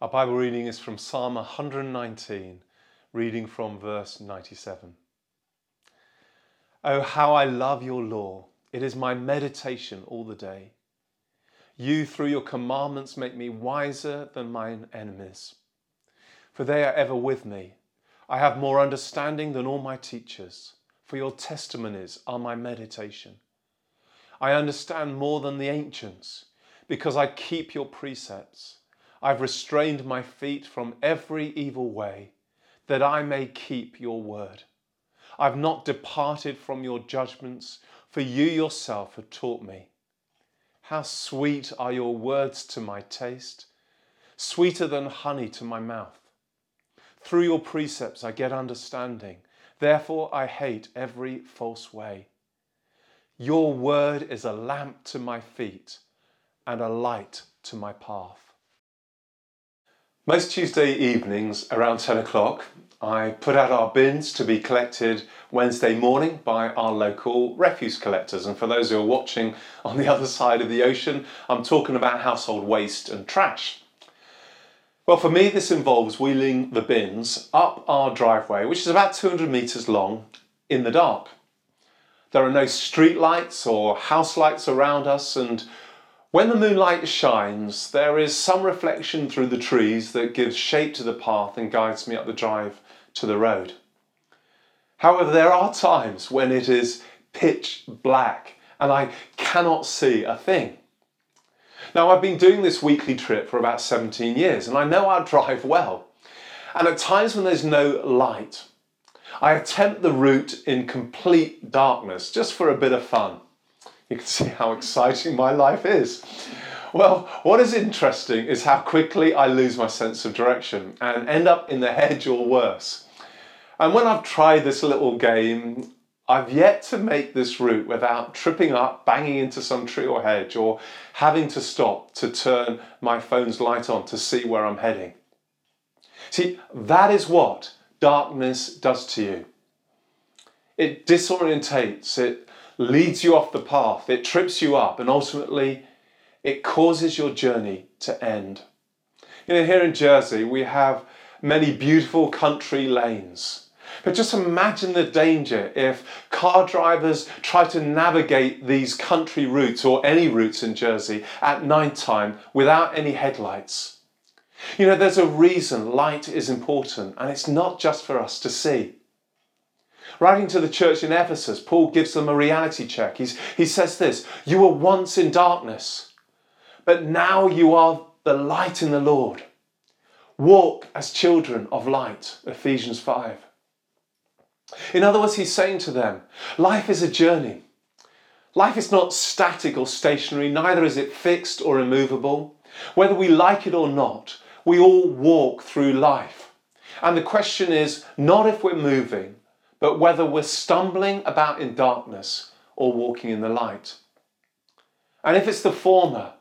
Our Bible reading is from Psalm 119, reading from verse 97. Oh, how I love your law! It is my meditation all the day. You, through your commandments, make me wiser than mine enemies. For they are ever with me. I have more understanding than all my teachers, for your testimonies are my meditation. I understand more than the ancients, because I keep your precepts. I've restrained my feet from every evil way, that I may keep your word. I've not departed from your judgments, for you yourself have taught me. How sweet are your words to my taste, sweeter than honey to my mouth. Through your precepts I get understanding, therefore I hate every false way. Your word is a lamp to my feet and a light to my path. Most Tuesday evenings around 10 o'clock, I put out our bins to be collected Wednesday morning by our local refuse collectors. And for those who are watching on the other side of the ocean, I'm talking about household waste and trash. Well, for me, this involves wheeling the bins up our driveway, which is about 200 metres long, in the dark. There are no street lights or house lights around us, and when the moonlight shines, there is some reflection through the trees that gives shape to the path and guides me up the drive to the road. However, there are times when it is pitch black and I cannot see a thing. Now, I've been doing this weekly trip for about 17 years and I know I drive well. And at times when there's no light, I attempt the route in complete darkness just for a bit of fun. You can see how exciting my life is. Well, what is interesting is how quickly I lose my sense of direction and end up in the hedge or worse. And when I've tried this little game, I've yet to make this route without tripping up, banging into some tree or hedge, or having to stop to turn my phone's light on to see where I'm heading. See, that is what darkness does to you. It disorientates, it leads you off the path, it trips you up, and ultimately it causes your journey to end. You know, here in Jersey, we have many beautiful country lanes. But just imagine the danger if car drivers try to navigate these country routes or any routes in Jersey at night time without any headlights. You know, there's a reason light is important, and it's not just for us to see. Writing to the church in Ephesus, Paul gives them a reality check. He's, he says this You were once in darkness, but now you are the light in the Lord. Walk as children of light. Ephesians 5. In other words, he's saying to them, life is a journey. Life is not static or stationary, neither is it fixed or immovable. Whether we like it or not, we all walk through life. And the question is not if we're moving, but whether we're stumbling about in darkness or walking in the light. And if it's the former,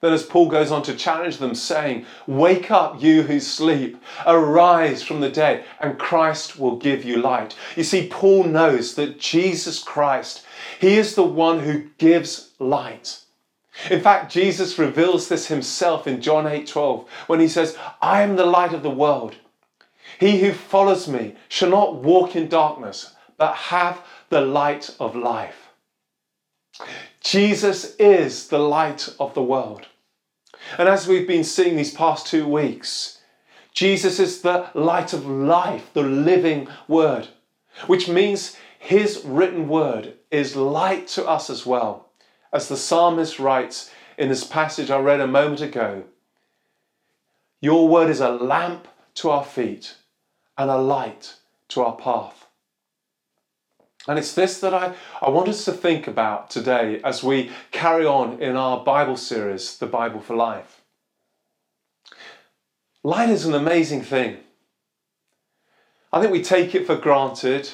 then as Paul goes on to challenge them, saying, Wake up, you who sleep, arise from the dead, and Christ will give you light. You see, Paul knows that Jesus Christ, He is the one who gives light. In fact, Jesus reveals this himself in John 8 12 when he says, I am the light of the world. He who follows me shall not walk in darkness, but have the light of life. Jesus is the light of the world. And as we've been seeing these past two weeks, Jesus is the light of life, the living word, which means his written word is light to us as well. As the psalmist writes in this passage I read a moment ago, Your word is a lamp to our feet and a light to our path. And it's this that I, I want us to think about today as we carry on in our Bible series, The Bible for Life. Light is an amazing thing. I think we take it for granted,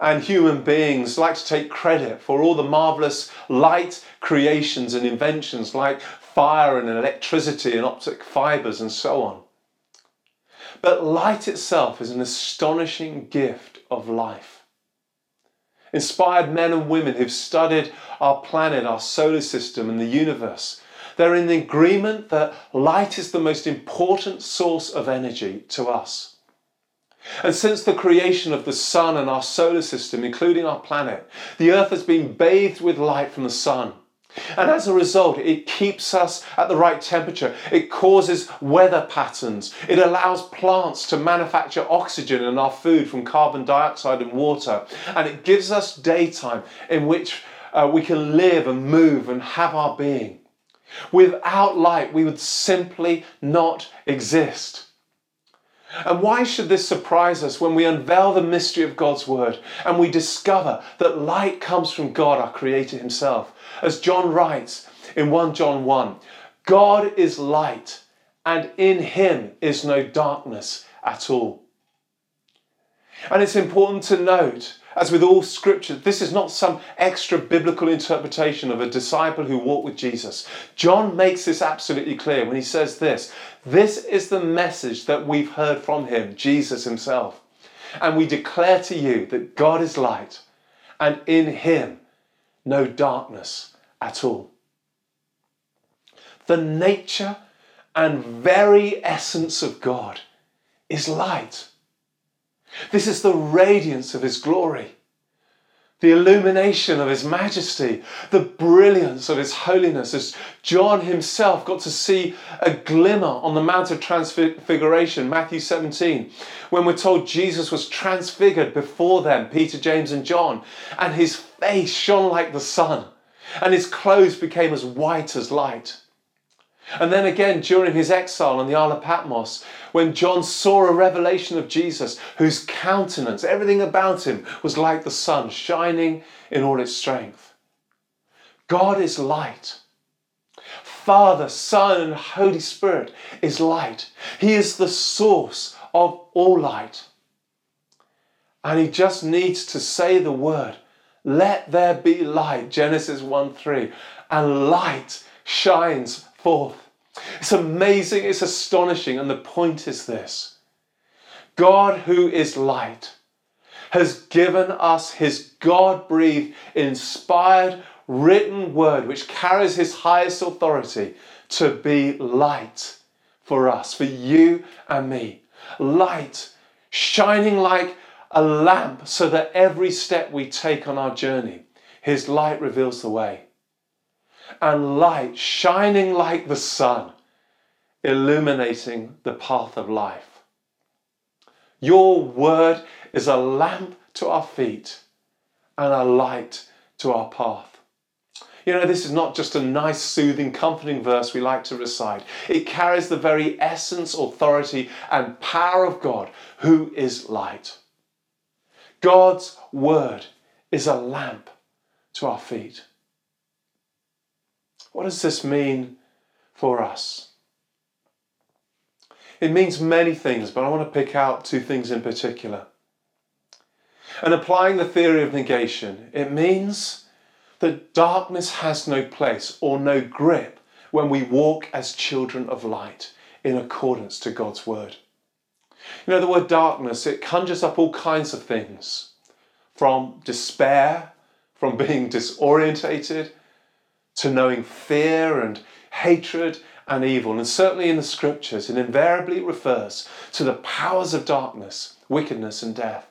and human beings like to take credit for all the marvelous light creations and inventions like fire and electricity and optic fibers and so on. But light itself is an astonishing gift of life. Inspired men and women who've studied our planet, our solar system, and the universe they're in agreement that light is the most important source of energy to us. And since the creation of the sun and our solar system, including our planet, the earth has been bathed with light from the sun. And as a result, it keeps us at the right temperature. It causes weather patterns. It allows plants to manufacture oxygen in our food from carbon dioxide and water. And it gives us daytime in which uh, we can live and move and have our being. Without light, we would simply not exist. And why should this surprise us when we unveil the mystery of God's Word and we discover that light comes from God, our Creator Himself? As John writes in 1 John 1 God is light, and in Him is no darkness at all. And it's important to note as with all scripture, this is not some extra biblical interpretation of a disciple who walked with Jesus. John makes this absolutely clear when he says this This is the message that we've heard from him, Jesus himself. And we declare to you that God is light, and in him no darkness at all. The nature and very essence of God is light. This is the radiance of His glory, the illumination of His majesty, the brilliance of His holiness. As John himself got to see a glimmer on the Mount of Transfiguration, Matthew 17, when we're told Jesus was transfigured before them, Peter, James, and John, and his face shone like the sun, and his clothes became as white as light. And then again, during his exile on the Isle of Patmos, when John saw a revelation of Jesus, whose countenance, everything about him, was like the sun, shining in all its strength. God is light. Father, Son, and Holy Spirit is light. He is the source of all light. And he just needs to say the word, let there be light, Genesis 1 3, and light shines forth. It's amazing, it's astonishing, and the point is this God, who is light, has given us his God breathed, inspired, written word, which carries his highest authority to be light for us, for you and me. Light, shining like a lamp, so that every step we take on our journey, his light reveals the way and light shining like the sun, illuminating the path of life. Your word is a lamp to our feet and a light to our path. You know, this is not just a nice, soothing, comforting verse we like to recite. It carries the very essence, authority, and power of God, who is light. God's word is a lamp to our feet. What does this mean for us? It means many things, but I want to pick out two things in particular. And applying the theory of negation, it means that darkness has no place or no grip when we walk as children of light in accordance to God's word. You know, the word darkness, it conjures up all kinds of things from despair, from being disorientated, to knowing fear and hatred and evil. And certainly in the scriptures, it invariably refers to the powers of darkness, wickedness, and death.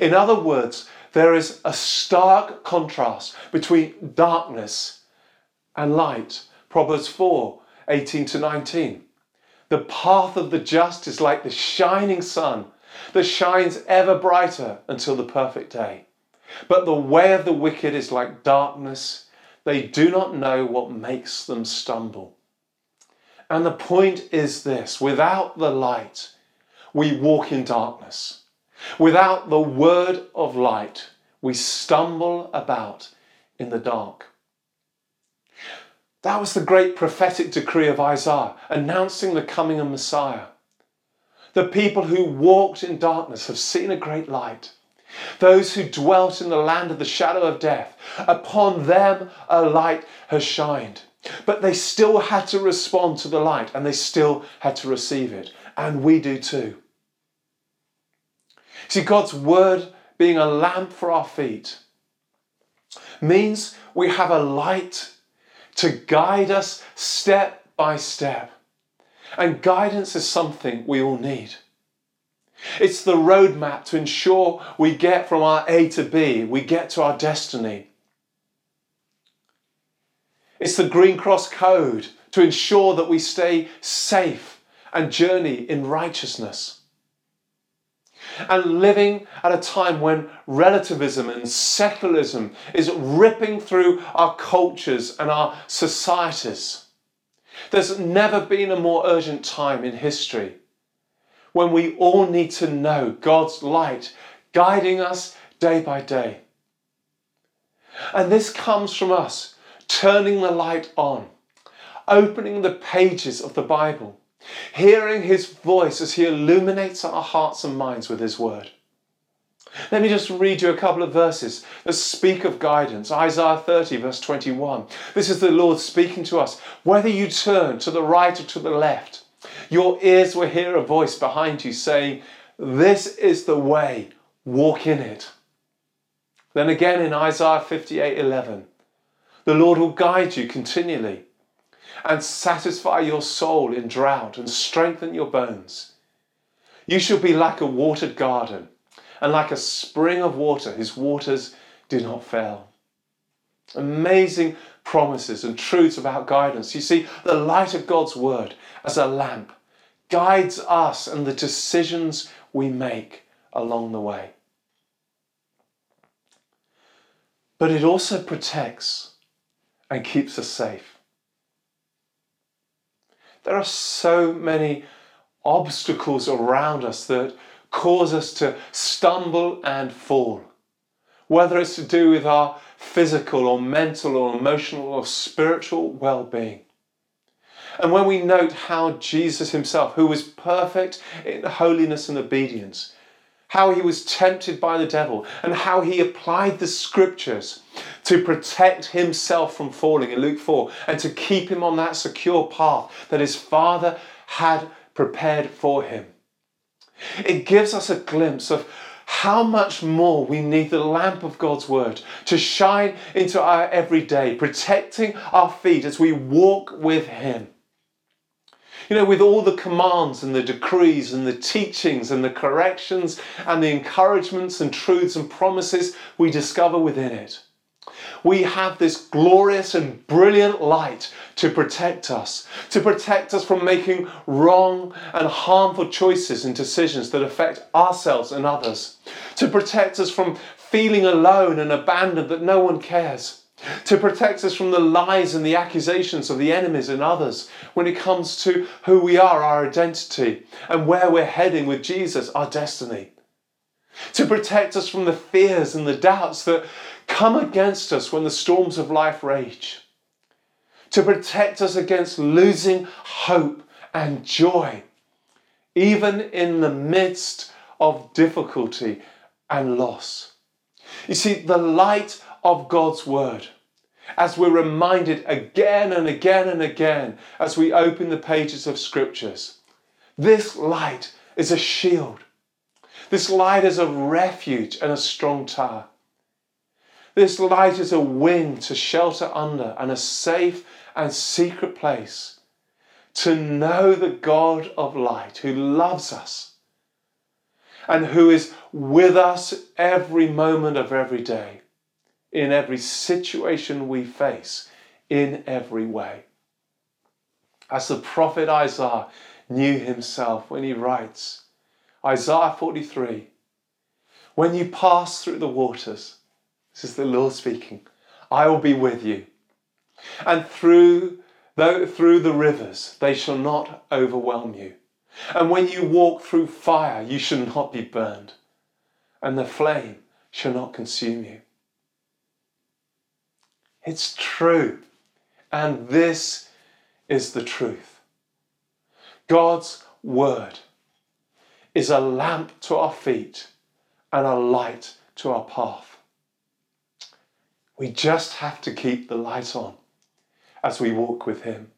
In other words, there is a stark contrast between darkness and light. Proverbs 4 18 to 19. The path of the just is like the shining sun that shines ever brighter until the perfect day. But the way of the wicked is like darkness they do not know what makes them stumble. And the point is this without the light, we walk in darkness. Without the word of light, we stumble about in the dark. That was the great prophetic decree of Isaiah, announcing the coming of Messiah. The people who walked in darkness have seen a great light. Those who dwelt in the land of the shadow of death, upon them a light has shined. But they still had to respond to the light and they still had to receive it. And we do too. See, God's word being a lamp for our feet means we have a light to guide us step by step. And guidance is something we all need. It's the roadmap to ensure we get from our A to B, we get to our destiny. It's the Green Cross Code to ensure that we stay safe and journey in righteousness. And living at a time when relativism and secularism is ripping through our cultures and our societies. There's never been a more urgent time in history when we all need to know God's light guiding us day by day. And this comes from us turning the light on, opening the pages of the Bible, hearing His voice as He illuminates our hearts and minds with His word. Let me just read you a couple of verses that speak of guidance. Isaiah 30, verse 21. This is the Lord speaking to us. Whether you turn to the right or to the left, your ears will hear a voice behind you saying, This is the way, walk in it. Then again in Isaiah 58, 11, the Lord will guide you continually and satisfy your soul in drought and strengthen your bones. You shall be like a watered garden and like a spring of water whose waters do not fail. Amazing promises and truths about guidance. You see, the light of God's word as a lamp guides us and the decisions we make along the way. But it also protects and keeps us safe. There are so many obstacles around us that cause us to stumble and fall. Whether it's to do with our physical or mental or emotional or spiritual well being. And when we note how Jesus himself, who was perfect in holiness and obedience, how he was tempted by the devil, and how he applied the scriptures to protect himself from falling in Luke 4 and to keep him on that secure path that his Father had prepared for him. It gives us a glimpse of how much more we need the lamp of God's Word to shine into our everyday, protecting our feet as we walk with Him. You know, with all the commands and the decrees and the teachings and the corrections and the encouragements and truths and promises we discover within it we have this glorious and brilliant light to protect us, to protect us from making wrong and harmful choices and decisions that affect ourselves and others, to protect us from feeling alone and abandoned that no one cares. To protect us from the lies and the accusations of the enemies and others when it comes to who we are, our identity, and where we're heading with Jesus, our destiny to protect us from the fears and the doubts that come against us when the storms of life rage, to protect us against losing hope and joy, even in the midst of difficulty and loss. You see, the light of God's Word, as we're reminded again and again and again as we open the pages of Scriptures, this light is a shield. This light is a refuge and a strong tower. This light is a wing to shelter under and a safe and secret place to know the God of light who loves us and who is with us every moment of every day, in every situation we face, in every way. As the prophet Isaiah knew himself when he writes, Isaiah 43, when you pass through the waters, this is the Lord speaking. I will be with you. And through, though, through the rivers, they shall not overwhelm you. And when you walk through fire, you shall not be burned, and the flame shall not consume you. It's true. And this is the truth. God's word is a lamp to our feet and a light to our path. We just have to keep the light on as we walk with Him.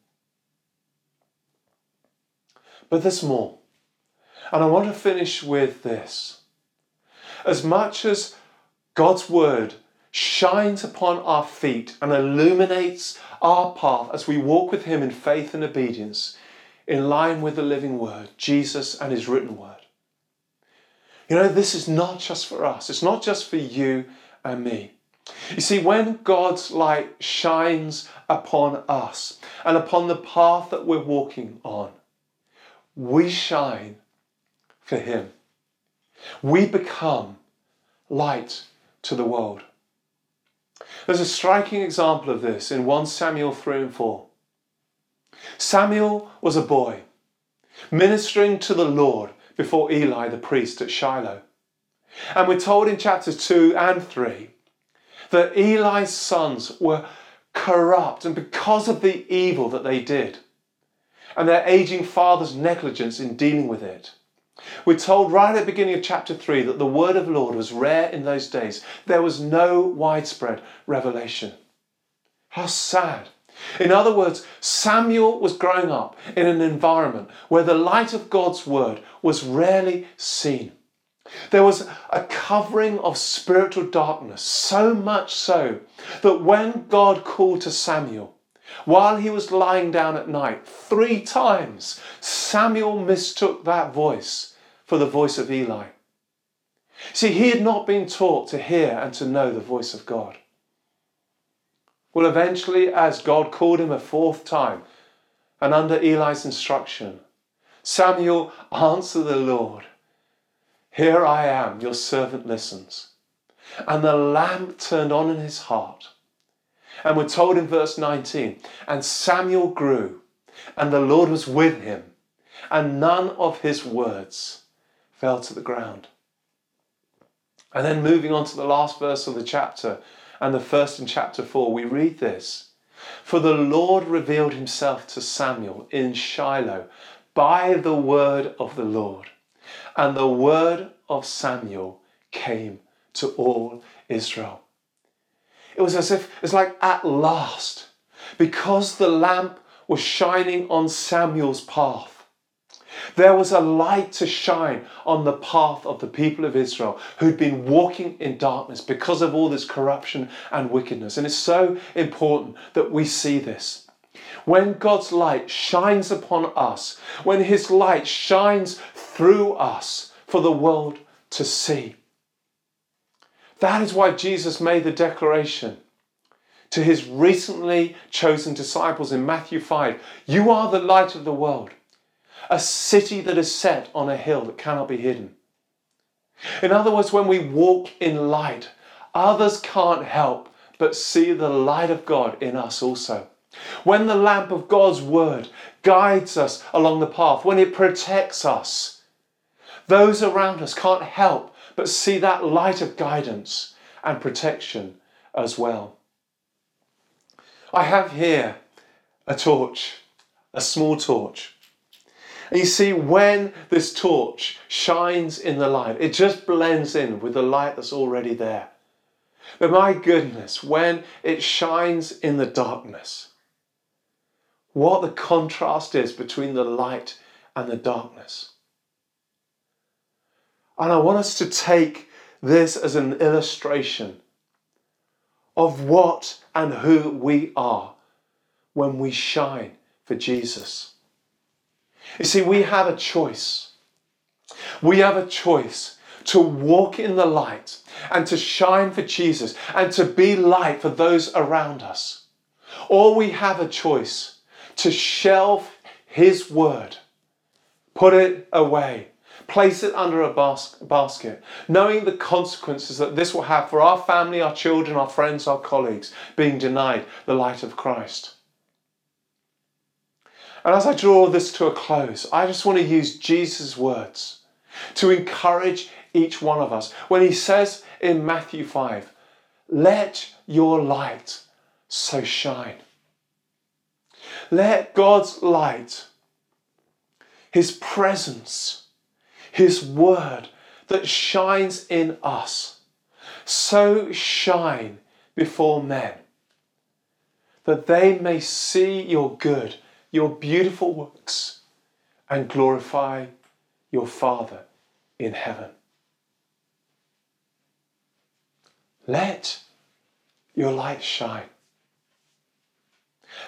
But there's more. And I want to finish with this. As much as God's Word shines upon our feet and illuminates our path as we walk with Him in faith and obedience, in line with the living Word, Jesus and His written Word. You know, this is not just for us, it's not just for you and me. You see, when God's light shines upon us and upon the path that we're walking on, we shine for Him. We become light to the world. There's a striking example of this in 1 Samuel 3 and 4. Samuel was a boy ministering to the Lord before Eli the priest at Shiloh. And we're told in chapters 2 and 3 that Eli's sons were corrupt, and because of the evil that they did, and their aging father's negligence in dealing with it, we're told right at the beginning of chapter 3 that the word of the Lord was rare in those days. There was no widespread revelation. How sad. In other words, Samuel was growing up in an environment where the light of God's word was rarely seen. There was a covering of spiritual darkness, so much so that when God called to Samuel, while he was lying down at night, three times Samuel mistook that voice for the voice of Eli. See, he had not been taught to hear and to know the voice of God. Well, eventually, as God called him a fourth time, and under Eli's instruction, Samuel answered the Lord here I am, your servant listens. And the lamp turned on in his heart. And we're told in verse 19, and Samuel grew, and the Lord was with him, and none of his words fell to the ground. And then moving on to the last verse of the chapter, and the first in chapter 4, we read this For the Lord revealed himself to Samuel in Shiloh by the word of the Lord. And the word of Samuel came to all Israel. It was as if it's like at last, because the lamp was shining on Samuel's path. There was a light to shine on the path of the people of Israel who'd been walking in darkness because of all this corruption and wickedness. And it's so important that we see this. When God's light shines upon us, when His light shines through us for the world to see. That is why Jesus made the declaration to his recently chosen disciples in Matthew 5 You are the light of the world, a city that is set on a hill that cannot be hidden. In other words, when we walk in light, others can't help but see the light of God in us also. When the lamp of God's word guides us along the path, when it protects us, those around us can't help but see that light of guidance and protection as well. I have here a torch, a small torch. And you see, when this torch shines in the light, it just blends in with the light that's already there. But my goodness, when it shines in the darkness, what the contrast is between the light and the darkness. And I want us to take this as an illustration of what and who we are when we shine for Jesus. You see, we have a choice. We have a choice to walk in the light and to shine for Jesus and to be light for those around us. Or we have a choice to shelve His word, put it away, place it under a bas- basket, knowing the consequences that this will have for our family, our children, our friends, our colleagues, being denied the light of Christ. And as I draw this to a close, I just want to use Jesus' words to encourage each one of us when he says in Matthew 5, Let your light so shine. Let God's light, his presence, his word that shines in us, so shine before men, that they may see your good, your beautiful works, and glorify your Father in heaven. Let your light shine.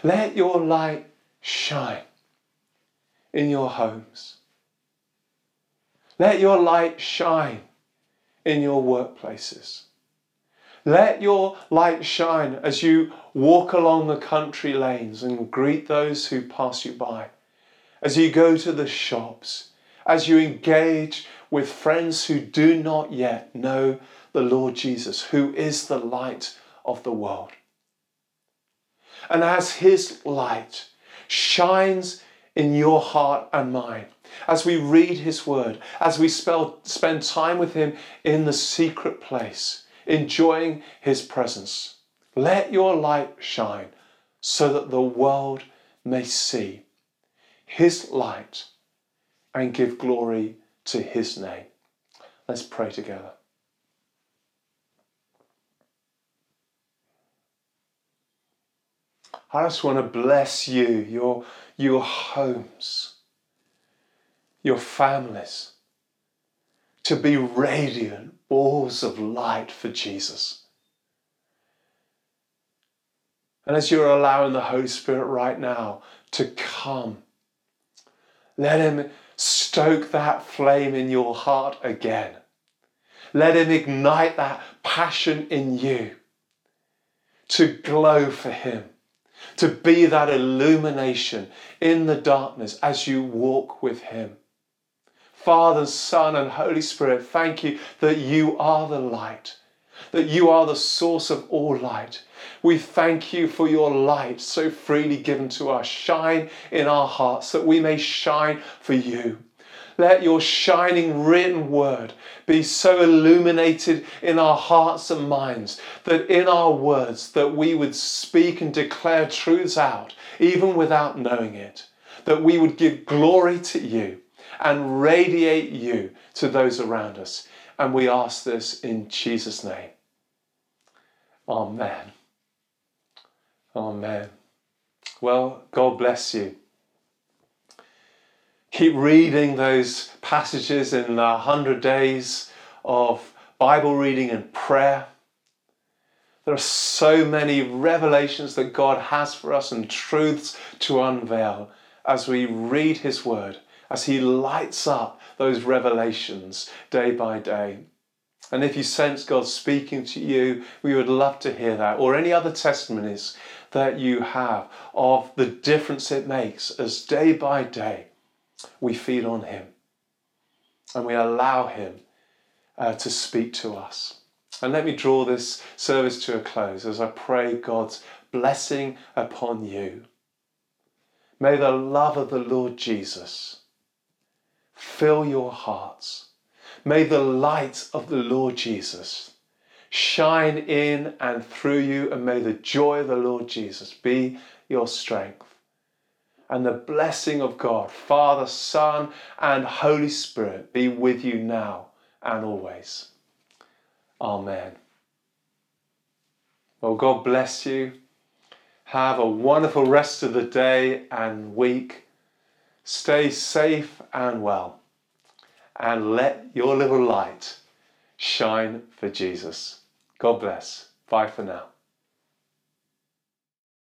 Let your light shine in your homes. Let your light shine in your workplaces. Let your light shine as you walk along the country lanes and greet those who pass you by, as you go to the shops, as you engage with friends who do not yet know the Lord Jesus, who is the light of the world. And as His light shines in your heart and mine, as we read His Word, as we spell, spend time with Him in the secret place, enjoying His presence, let your light shine so that the world may see His light and give glory to His name. Let's pray together. I just want to bless you, your, your homes, your families, to be radiant balls of light for Jesus. And as you're allowing the Holy Spirit right now to come, let Him stoke that flame in your heart again. Let Him ignite that passion in you to glow for Him to be that illumination in the darkness as you walk with Him. Father, Son, and Holy Spirit, thank you that you are the light, that you are the source of all light. We thank you for your light so freely given to us. Shine in our hearts that we may shine for you. Let your shining written word be so illuminated in our hearts and minds that in our words that we would speak and declare truths out even without knowing it. That we would give glory to you and radiate you to those around us. And we ask this in Jesus' name. Amen. Amen. Well, God bless you. Keep reading those passages in the 100 days of Bible reading and prayer. There are so many revelations that God has for us and truths to unveil as we read His Word, as He lights up those revelations day by day. And if you sense God speaking to you, we would love to hear that, or any other testimonies that you have of the difference it makes as day by day we feed on Him and we allow Him uh, to speak to us. And let me draw this service to a close as I pray God's blessing upon you. May the love of the Lord Jesus fill your hearts. May the light of the Lord Jesus shine in and through you, and may the joy of the Lord Jesus be your strength and the blessing of God, Father, Son, and Holy Spirit be with you now and always. Amen. Well, God bless you. Have a wonderful rest of the day and week. Stay safe and well. And let your little light shine for Jesus. God bless. Bye for now.